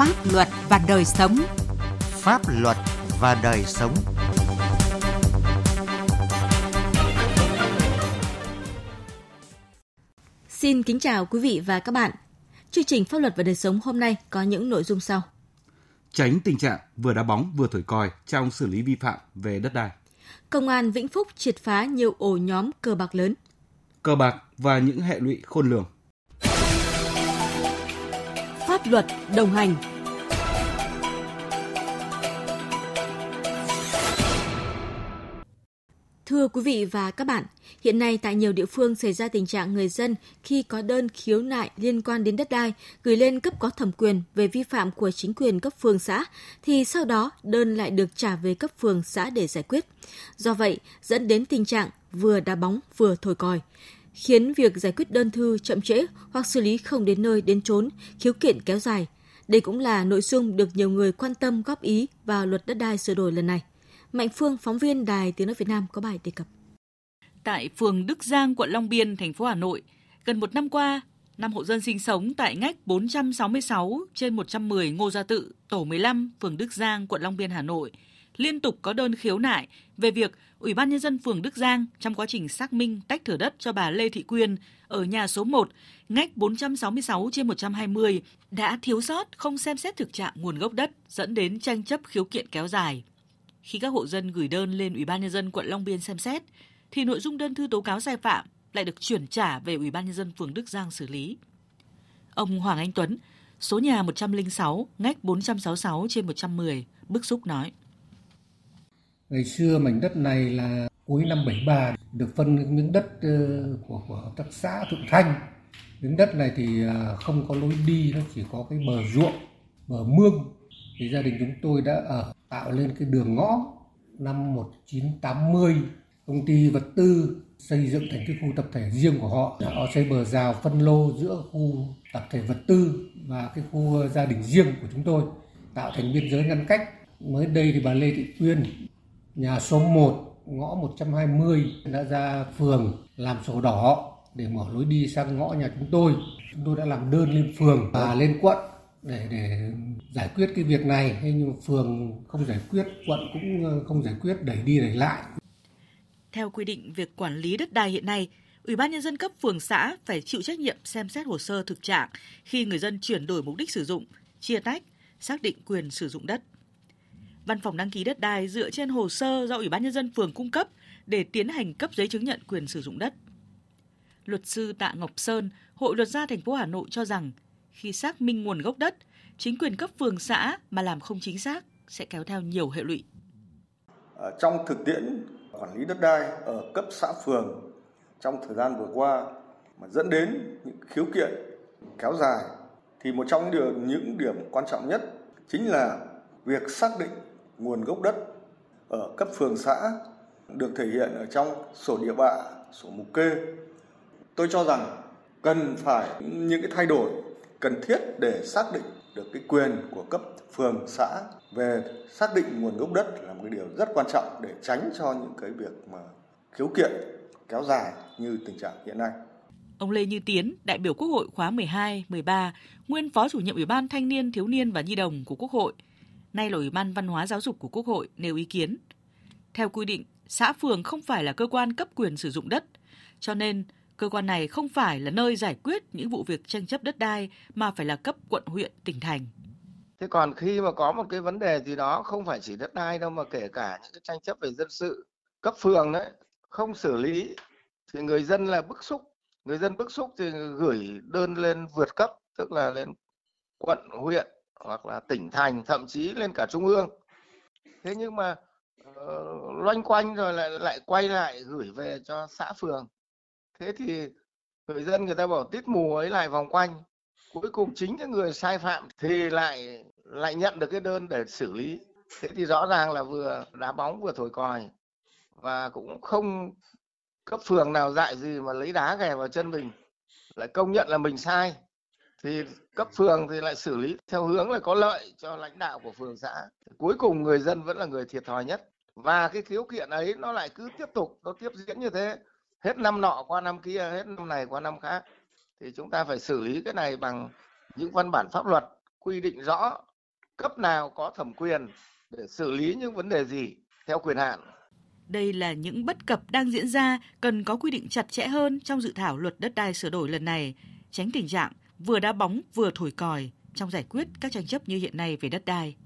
Pháp luật và đời sống. Pháp luật và đời sống. Xin kính chào quý vị và các bạn. Chương trình Pháp luật và đời sống hôm nay có những nội dung sau. Tránh tình trạng vừa đá bóng vừa thổi còi trong xử lý vi phạm về đất đai. Công an Vĩnh Phúc triệt phá nhiều ổ nhóm cờ bạc lớn. Cờ bạc và những hệ lụy khôn lường. Pháp luật đồng hành Thưa quý vị và các bạn, hiện nay tại nhiều địa phương xảy ra tình trạng người dân khi có đơn khiếu nại liên quan đến đất đai gửi lên cấp có thẩm quyền về vi phạm của chính quyền cấp phường xã thì sau đó đơn lại được trả về cấp phường xã để giải quyết. Do vậy, dẫn đến tình trạng vừa đá bóng vừa thổi còi khiến việc giải quyết đơn thư chậm trễ hoặc xử lý không đến nơi đến chốn, khiếu kiện kéo dài. Đây cũng là nội dung được nhiều người quan tâm góp ý vào luật đất đai sửa đổi lần này. Mạnh Phương, phóng viên Đài Tiếng Nói Việt Nam có bài đề cập. Tại phường Đức Giang, quận Long Biên, thành phố Hà Nội, gần một năm qua, năm hộ dân sinh sống tại ngách 466 trên 110 Ngô Gia Tự, tổ 15, phường Đức Giang, quận Long Biên, Hà Nội, liên tục có đơn khiếu nại về việc Ủy ban Nhân dân phường Đức Giang trong quá trình xác minh tách thửa đất cho bà Lê Thị Quyên ở nhà số 1, ngách 466 trên 120 đã thiếu sót không xem xét thực trạng nguồn gốc đất dẫn đến tranh chấp khiếu kiện kéo dài. Khi các hộ dân gửi đơn lên Ủy ban nhân dân quận Long Biên xem xét, thì nội dung đơn thư tố cáo sai phạm lại được chuyển trả về Ủy ban nhân dân phường Đức Giang xử lý. Ông Hoàng Anh Tuấn, số nhà 106, ngách 466 trên 110, bức xúc nói. Ngày xưa mảnh đất này là cuối năm 73 được phân miếng đất ờ, của, của hợp tác xã Thượng Thanh. Miếng đất này thì ờ, không có lối đi, nó chỉ có cái bờ ruộng, bờ mương. Thì gia đình chúng tôi đã ở tạo lên cái đường ngõ năm 1980 công ty vật tư xây dựng thành cái khu tập thể riêng của họ. Họ xây bờ rào phân lô giữa khu tập thể vật tư và cái khu gia đình riêng của chúng tôi, tạo thành biên giới ngăn cách. Mới đây thì bà Lê Thị Quyên nhà số 1 ngõ 120 đã ra phường làm sổ đỏ để mở lối đi sang ngõ nhà chúng tôi. Chúng tôi đã làm đơn lên phường và lên quận để để giải quyết cái việc này hay nhưng phường không giải quyết quận cũng ờ, không giải quyết đẩy đi đẩy lại theo quy định việc quản lý đất đai hiện nay Ủy ban nhân dân cấp phường xã phải chịu trách nhiệm xem xét hồ sơ thực trạng khi người dân chuyển đổi mục đích sử dụng, chia tách, xác định quyền sử dụng đất. Văn phòng đăng ký đất đai dựa trên hồ sơ do Ủy ban nhân dân phường cung cấp để tiến hành cấp giấy chứng nhận quyền sử dụng đất. Luật sư Tạ Ngọc Sơn, Hội luật gia thành phố Hà Nội cho rằng khi xác minh nguồn gốc đất, chính quyền cấp phường xã mà làm không chính xác sẽ kéo theo nhiều hệ lụy. Trong thực tiễn quản lý đất đai ở cấp xã phường trong thời gian vừa qua mà dẫn đến những khiếu kiện kéo dài thì một trong những điểm, những điểm quan trọng nhất chính là việc xác định nguồn gốc đất ở cấp phường xã được thể hiện ở trong sổ địa bạ, sổ mục kê. Tôi cho rằng cần phải những cái thay đổi cần thiết để xác định được cái quyền của cấp phường xã về xác định nguồn gốc đất là một cái điều rất quan trọng để tránh cho những cái việc mà khiếu kiện kéo dài như tình trạng hiện nay. Ông Lê Như Tiến, đại biểu Quốc hội khóa 12, 13, nguyên phó chủ nhiệm Ủy ban Thanh niên, Thiếu niên và Nhi đồng của Quốc hội, nay là Ủy ban Văn hóa Giáo dục của Quốc hội nêu ý kiến. Theo quy định, xã phường không phải là cơ quan cấp quyền sử dụng đất, cho nên cơ quan này không phải là nơi giải quyết những vụ việc tranh chấp đất đai mà phải là cấp quận huyện tỉnh thành. Thế còn khi mà có một cái vấn đề gì đó không phải chỉ đất đai đâu mà kể cả những cái tranh chấp về dân sự cấp phường đấy không xử lý thì người dân là bức xúc. Người dân bức xúc thì gửi đơn lên vượt cấp tức là lên quận huyện hoặc là tỉnh thành thậm chí lên cả trung ương. Thế nhưng mà uh, loanh quanh rồi lại lại quay lại gửi về cho xã phường thế thì người dân người ta bảo tiết mù ấy lại vòng quanh, cuối cùng chính cái người sai phạm thì lại lại nhận được cái đơn để xử lý. Thế thì rõ ràng là vừa đá bóng vừa thổi còi và cũng không cấp phường nào dạy gì mà lấy đá ghè vào chân mình, lại công nhận là mình sai. Thì cấp phường thì lại xử lý theo hướng là có lợi cho lãnh đạo của phường xã. Cuối cùng người dân vẫn là người thiệt thòi nhất và cái khiếu kiện ấy nó lại cứ tiếp tục, nó tiếp diễn như thế hết năm nọ qua năm kia hết năm này qua năm khác thì chúng ta phải xử lý cái này bằng những văn bản pháp luật quy định rõ cấp nào có thẩm quyền để xử lý những vấn đề gì theo quyền hạn. Đây là những bất cập đang diễn ra, cần có quy định chặt chẽ hơn trong dự thảo luật đất đai sửa đổi lần này, tránh tình trạng vừa đá bóng vừa thổi còi trong giải quyết các tranh chấp như hiện nay về đất đai.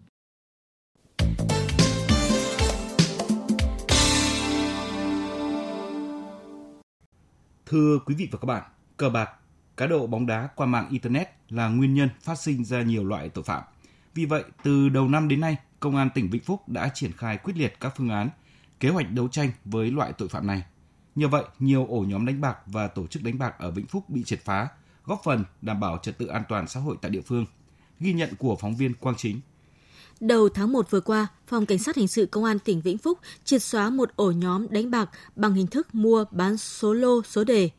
Thưa quý vị và các bạn, cờ bạc, cá độ bóng đá qua mạng Internet là nguyên nhân phát sinh ra nhiều loại tội phạm. Vì vậy, từ đầu năm đến nay, Công an tỉnh Vĩnh Phúc đã triển khai quyết liệt các phương án, kế hoạch đấu tranh với loại tội phạm này. Nhờ vậy, nhiều ổ nhóm đánh bạc và tổ chức đánh bạc ở Vĩnh Phúc bị triệt phá, góp phần đảm bảo trật tự an toàn xã hội tại địa phương. Ghi nhận của phóng viên Quang Chính. Đầu tháng 1 vừa qua, Phòng Cảnh sát Hình sự Công an tỉnh Vĩnh Phúc triệt xóa một ổ nhóm đánh bạc bằng hình thức mua bán số lô số đề.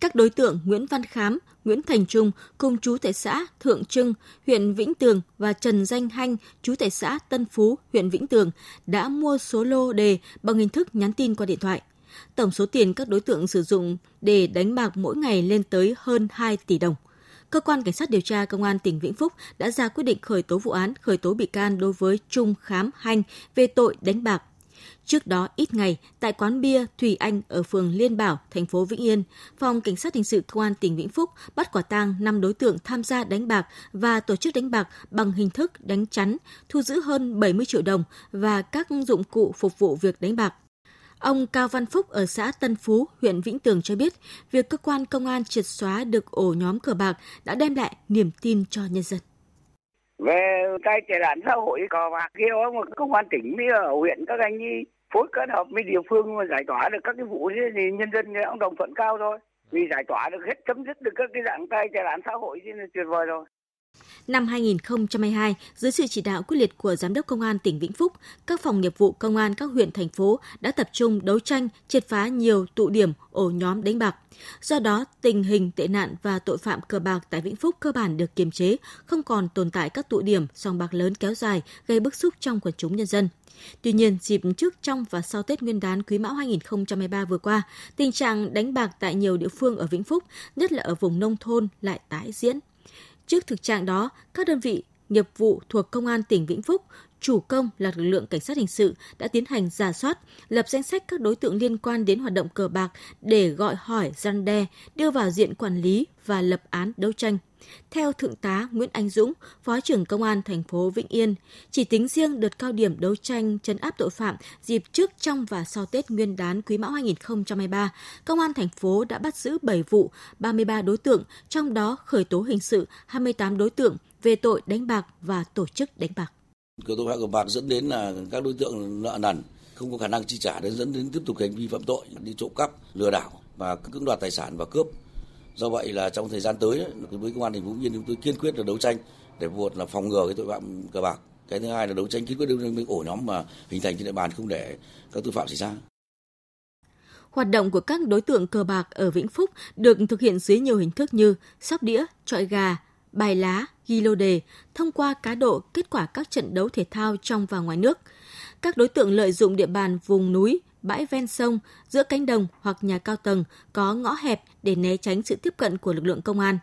Các đối tượng Nguyễn Văn Khám, Nguyễn Thành Trung cùng chú tại xã Thượng Trưng, huyện Vĩnh Tường và Trần Danh Hanh, chú tại xã Tân Phú, huyện Vĩnh Tường đã mua số lô đề bằng hình thức nhắn tin qua điện thoại. Tổng số tiền các đối tượng sử dụng để đánh bạc mỗi ngày lên tới hơn 2 tỷ đồng cơ quan cảnh sát điều tra công an tỉnh Vĩnh Phúc đã ra quyết định khởi tố vụ án, khởi tố bị can đối với Trung Khám Hanh về tội đánh bạc. Trước đó ít ngày, tại quán bia Thủy Anh ở phường Liên Bảo, thành phố Vĩnh Yên, phòng cảnh sát hình sự công an tỉnh Vĩnh Phúc bắt quả tang 5 đối tượng tham gia đánh bạc và tổ chức đánh bạc bằng hình thức đánh chắn, thu giữ hơn 70 triệu đồng và các dụng cụ phục vụ việc đánh bạc. Ông Cao Văn Phúc ở xã Tân Phú, huyện Vĩnh Tường cho biết, việc cơ quan công an triệt xóa được ổ nhóm cờ bạc đã đem lại niềm tin cho nhân dân. Về cái tệ nạn xã hội cờ bạc kia, mà công an tỉnh mới ở huyện các anh ấy phối kết hợp với địa phương mà giải tỏa được các cái vụ thế thì nhân dân cũng đồng thuận cao thôi. Vì giải tỏa được hết chấm dứt được các cái dạng tay tệ nạn xã hội thì là tuyệt vời rồi. Năm 2022, dưới sự chỉ đạo quyết liệt của Giám đốc Công an tỉnh Vĩnh Phúc, các phòng nghiệp vụ công an các huyện, thành phố đã tập trung đấu tranh, triệt phá nhiều tụ điểm, ổ nhóm đánh bạc. Do đó, tình hình tệ nạn và tội phạm cờ bạc tại Vĩnh Phúc cơ bản được kiềm chế, không còn tồn tại các tụ điểm, sòng bạc lớn kéo dài gây bức xúc trong quần chúng nhân dân. Tuy nhiên, dịp trước, trong và sau Tết Nguyên đán Quý Mão 2023 vừa qua, tình trạng đánh bạc tại nhiều địa phương ở Vĩnh Phúc, nhất là ở vùng nông thôn lại tái diễn. Trước thực trạng đó, các đơn vị nghiệp vụ thuộc Công an tỉnh Vĩnh Phúc, chủ công là lực lượng cảnh sát hình sự đã tiến hành giả soát, lập danh sách các đối tượng liên quan đến hoạt động cờ bạc để gọi hỏi, gian đe, đưa vào diện quản lý và lập án đấu tranh. Theo Thượng tá Nguyễn Anh Dũng, Phó trưởng Công an thành phố Vĩnh Yên, chỉ tính riêng đợt cao điểm đấu tranh chấn áp tội phạm dịp trước, trong và sau Tết Nguyên đán Quý Mão 2023, Công an thành phố đã bắt giữ 7 vụ, 33 đối tượng, trong đó khởi tố hình sự 28 đối tượng về tội đánh bạc và tổ chức đánh bạc. Cờ tội phạm cờ bạc dẫn đến là các đối tượng nợ nần không có khả năng chi trả đến dẫn đến tiếp tục hành vi phạm tội đi trộm cắp, lừa đảo và cưỡng đoạt tài sản và cướp. Do vậy là trong thời gian tới với công an thành phố Vĩnh Yên chúng tôi kiên quyết là đấu tranh để một là phòng ngừa cái tội phạm cờ bạc. Cái thứ hai là đấu tranh kiên quyết đấu với ổ nhóm mà hình thành trên địa bàn không để các tội phạm xảy ra. Hoạt động của các đối tượng cờ bạc ở Vĩnh Phúc được thực hiện dưới nhiều hình thức như sóc đĩa, trọi gà, bài lá, ghi lô đề, thông qua cá độ kết quả các trận đấu thể thao trong và ngoài nước. Các đối tượng lợi dụng địa bàn vùng núi, bãi ven sông, giữa cánh đồng hoặc nhà cao tầng có ngõ hẹp để né tránh sự tiếp cận của lực lượng công an.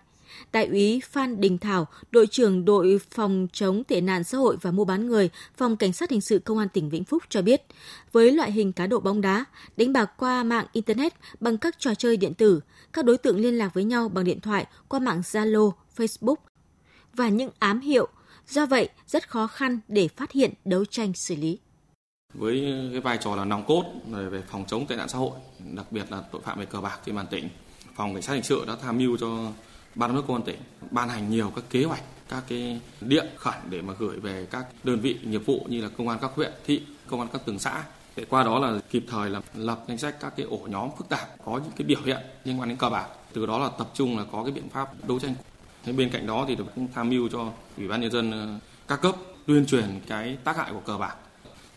Đại úy Phan Đình Thảo, đội trưởng đội phòng chống tệ nạn xã hội và mua bán người, phòng cảnh sát hình sự công an tỉnh Vĩnh Phúc cho biết, với loại hình cá độ bóng đá, đánh bạc qua mạng internet bằng các trò chơi điện tử, các đối tượng liên lạc với nhau bằng điện thoại qua mạng Zalo, Facebook và những ám hiệu. Do vậy, rất khó khăn để phát hiện, đấu tranh xử lý với cái vai trò là nòng cốt về phòng chống tệ nạn xã hội, đặc biệt là tội phạm về cờ bạc trên bàn tỉnh. Phòng cảnh sát hình sự đã tham mưu cho ban giám đốc công an tỉnh ban hành nhiều các kế hoạch, các cái điện khẩn để mà gửi về các đơn vị nghiệp vụ như là công an các huyện, thị, công an các từng xã để qua đó là kịp thời là lập danh sách các cái ổ nhóm phức tạp có những cái biểu hiện liên quan đến cờ bạc từ đó là tập trung là có cái biện pháp đấu tranh thế bên cạnh đó thì cũng tham mưu cho ủy ban nhân dân ờ, các cấp tuyên truyền cái tác hại của cờ bạc.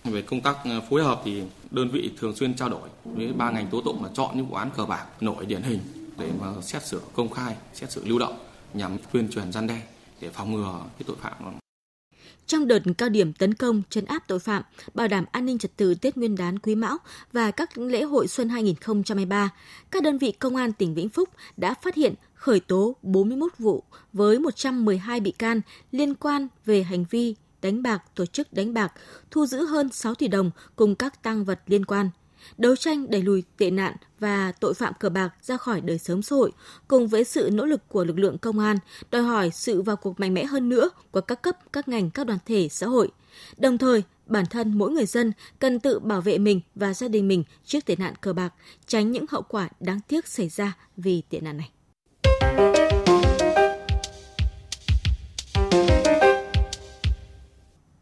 Về công tác ờ, phối hợp thì đơn vị thường xuyên trao đổi với ba ngành tố tụng là chọn những vụ án cờ bạc nổi điển hình để mà xét xử công khai, xét xử lưu động nhằm tuyên truyền gian đe để phòng ngừa cái tội phạm trong đợt cao điểm tấn công chấn áp tội phạm, bảo đảm an ninh trật tự Tết Nguyên đán Quý Mão và các lễ hội xuân 2023, các đơn vị công an tỉnh Vĩnh Phúc đã phát hiện khởi tố 41 vụ với 112 bị can liên quan về hành vi đánh bạc, tổ chức đánh bạc, thu giữ hơn 6 tỷ đồng cùng các tăng vật liên quan. Đấu tranh đẩy lùi tệ nạn và tội phạm cờ bạc ra khỏi đời sống xã hội, cùng với sự nỗ lực của lực lượng công an, đòi hỏi sự vào cuộc mạnh mẽ hơn nữa của các cấp, các ngành, các đoàn thể xã hội. Đồng thời, bản thân mỗi người dân cần tự bảo vệ mình và gia đình mình trước tệ nạn cờ bạc, tránh những hậu quả đáng tiếc xảy ra vì tệ nạn này.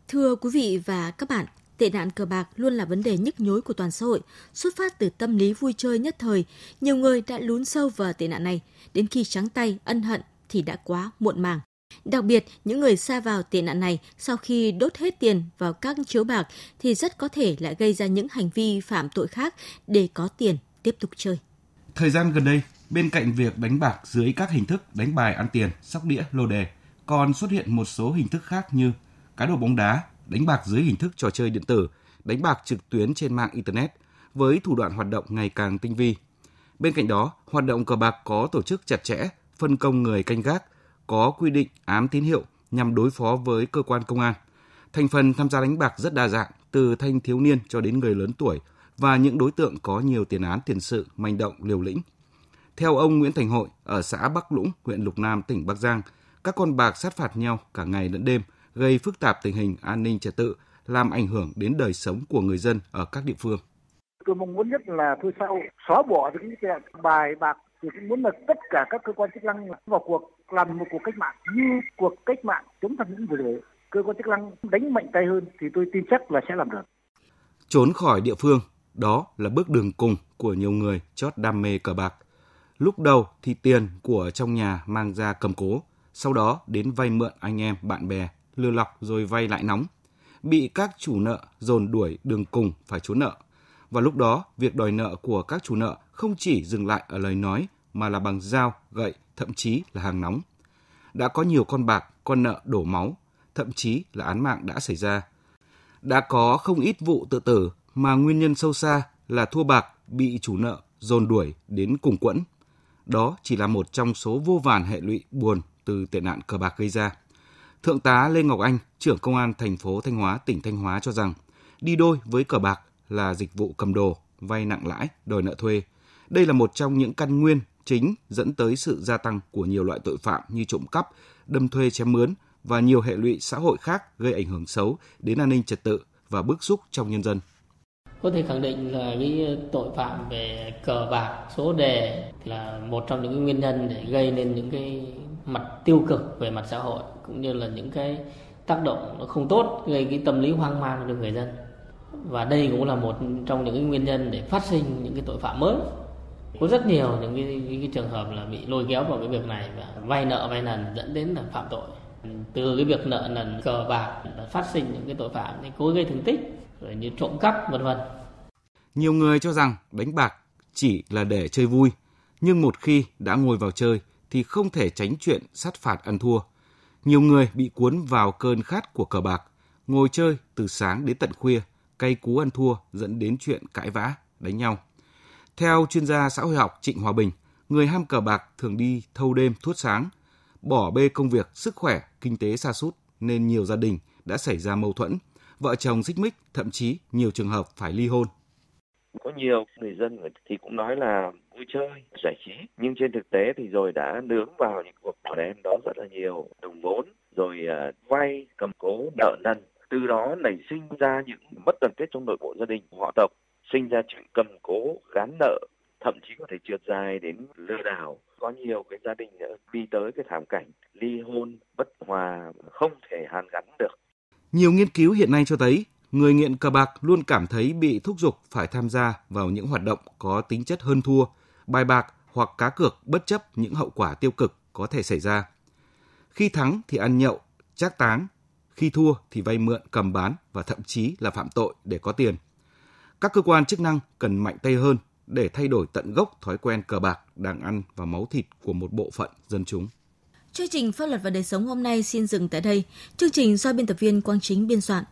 Thưa quý vị và các bạn, tệ nạn cờ bạc luôn là vấn đề nhức nhối của toàn xã hội, xuất phát từ tâm lý vui chơi nhất thời. Nhiều người đã lún sâu vào tệ nạn này, đến khi trắng tay, ân hận thì đã quá muộn màng. Đặc biệt, những người xa vào tệ nạn này sau khi đốt hết tiền vào các chiếu bạc thì rất có thể lại gây ra những hành vi phạm tội khác để có tiền tiếp tục chơi. Thời gian gần đây, bên cạnh việc đánh bạc dưới các hình thức đánh bài ăn tiền, sóc đĩa, lô đề, còn xuất hiện một số hình thức khác như cá độ bóng đá, đánh bạc dưới hình thức trò chơi điện tử, đánh bạc trực tuyến trên mạng Internet với thủ đoạn hoạt động ngày càng tinh vi. Bên cạnh đó, hoạt động cờ bạc có tổ chức chặt chẽ, phân công người canh gác, có quy định ám tín hiệu nhằm đối phó với cơ quan công an. Thành phần tham gia đánh bạc rất đa dạng, từ thanh thiếu niên cho đến người lớn tuổi và những đối tượng có nhiều tiền án tiền sự, manh động, liều lĩnh. Theo ông Nguyễn Thành Hội ở xã Bắc Lũng, huyện Lục Nam, tỉnh Bắc Giang, các con bạc sát phạt nhau cả ngày lẫn đêm, gây phức tạp tình hình an ninh trật tự, làm ảnh hưởng đến đời sống của người dân ở các địa phương. Tôi mong muốn nhất là thôi sau xóa bỏ được những cái bài bạc thì cũng muốn là tất cả các cơ quan chức năng vào cuộc làm một cuộc cách mạng như cuộc cách mạng chống tham nhũng vừa rồi cơ quan chức năng đánh mạnh tay hơn thì tôi tin chắc là sẽ làm được. Trốn khỏi địa phương, đó là bước đường cùng của nhiều người chót đam mê cờ bạc. Lúc đầu thì tiền của trong nhà mang ra cầm cố, sau đó đến vay mượn anh em, bạn bè, lừa lọc rồi vay lại nóng. Bị các chủ nợ dồn đuổi đường cùng phải trốn nợ. Và lúc đó, việc đòi nợ của các chủ nợ không chỉ dừng lại ở lời nói mà là bằng dao, gậy, thậm chí là hàng nóng. Đã có nhiều con bạc, con nợ đổ máu, thậm chí là án mạng đã xảy ra. Đã có không ít vụ tự tử mà nguyên nhân sâu xa là thua bạc bị chủ nợ dồn đuổi đến cùng quẫn. Đó chỉ là một trong số vô vàn hệ lụy buồn từ tệ nạn cờ bạc gây ra. Thượng tá Lê Ngọc Anh, trưởng công an thành phố Thanh Hóa, tỉnh Thanh Hóa cho rằng đi đôi với cờ bạc là dịch vụ cầm đồ, vay nặng lãi, đòi nợ thuê. Đây là một trong những căn nguyên chính dẫn tới sự gia tăng của nhiều loại tội phạm như trộm cắp, đâm thuê chém mướn và nhiều hệ lụy xã hội khác gây ảnh hưởng xấu đến an ninh trật tự và bức xúc trong nhân dân. Có thể khẳng định là cái tội phạm về cờ bạc, số đề là một trong những nguyên nhân để gây nên những cái mặt tiêu cực về mặt xã hội cũng như là những cái tác động nó không tốt gây cái tâm lý hoang mang cho người dân. Và đây cũng là một trong những cái nguyên nhân để phát sinh những cái tội phạm mới. Có rất nhiều những cái, những cái trường hợp là bị lôi kéo vào cái việc này và vay nợ vay nần dẫn đến là phạm tội. Từ cái việc nợ nần cờ bạc phát sinh những cái tội phạm thì cố gây thương tích rồi như trộm cắp vân vân nhiều người cho rằng đánh bạc chỉ là để chơi vui nhưng một khi đã ngồi vào chơi thì không thể tránh chuyện sát phạt ăn thua. Nhiều người bị cuốn vào cơn khát của cờ bạc, ngồi chơi từ sáng đến tận khuya, cay cú ăn thua dẫn đến chuyện cãi vã, đánh nhau. Theo chuyên gia xã hội học Trịnh Hòa Bình, người ham cờ bạc thường đi thâu đêm thuốt sáng, bỏ bê công việc, sức khỏe, kinh tế xa sút nên nhiều gia đình đã xảy ra mâu thuẫn, vợ chồng xích mích, thậm chí nhiều trường hợp phải ly hôn. Có nhiều người dân thì cũng nói là vui chơi, giải trí. Nhưng trên thực tế thì rồi đã nướng vào những cuộc đàn em đó rất là nhiều đồng vốn, rồi à, vay, cầm cố, nợ nần. Từ đó nảy sinh ra những mất đoàn kết trong nội bộ gia đình, họ tộc, sinh ra chuyện cầm cố, gán nợ, thậm chí có thể trượt dài đến lừa đảo. Có nhiều cái gia đình đi tới cái thảm cảnh ly hôn, bất hòa, không thể hàn gắn được. Nhiều nghiên cứu hiện nay cho thấy người nghiện cờ bạc luôn cảm thấy bị thúc giục phải tham gia vào những hoạt động có tính chất hơn thua, bài bạc hoặc cá cược bất chấp những hậu quả tiêu cực có thể xảy ra. Khi thắng thì ăn nhậu, trác táng, khi thua thì vay mượn, cầm bán và thậm chí là phạm tội để có tiền. Các cơ quan chức năng cần mạnh tay hơn để thay đổi tận gốc thói quen cờ bạc đang ăn vào máu thịt của một bộ phận dân chúng. Chương trình Pháp luật và đời sống hôm nay xin dừng tại đây. Chương trình do biên tập viên Quang Chính biên soạn.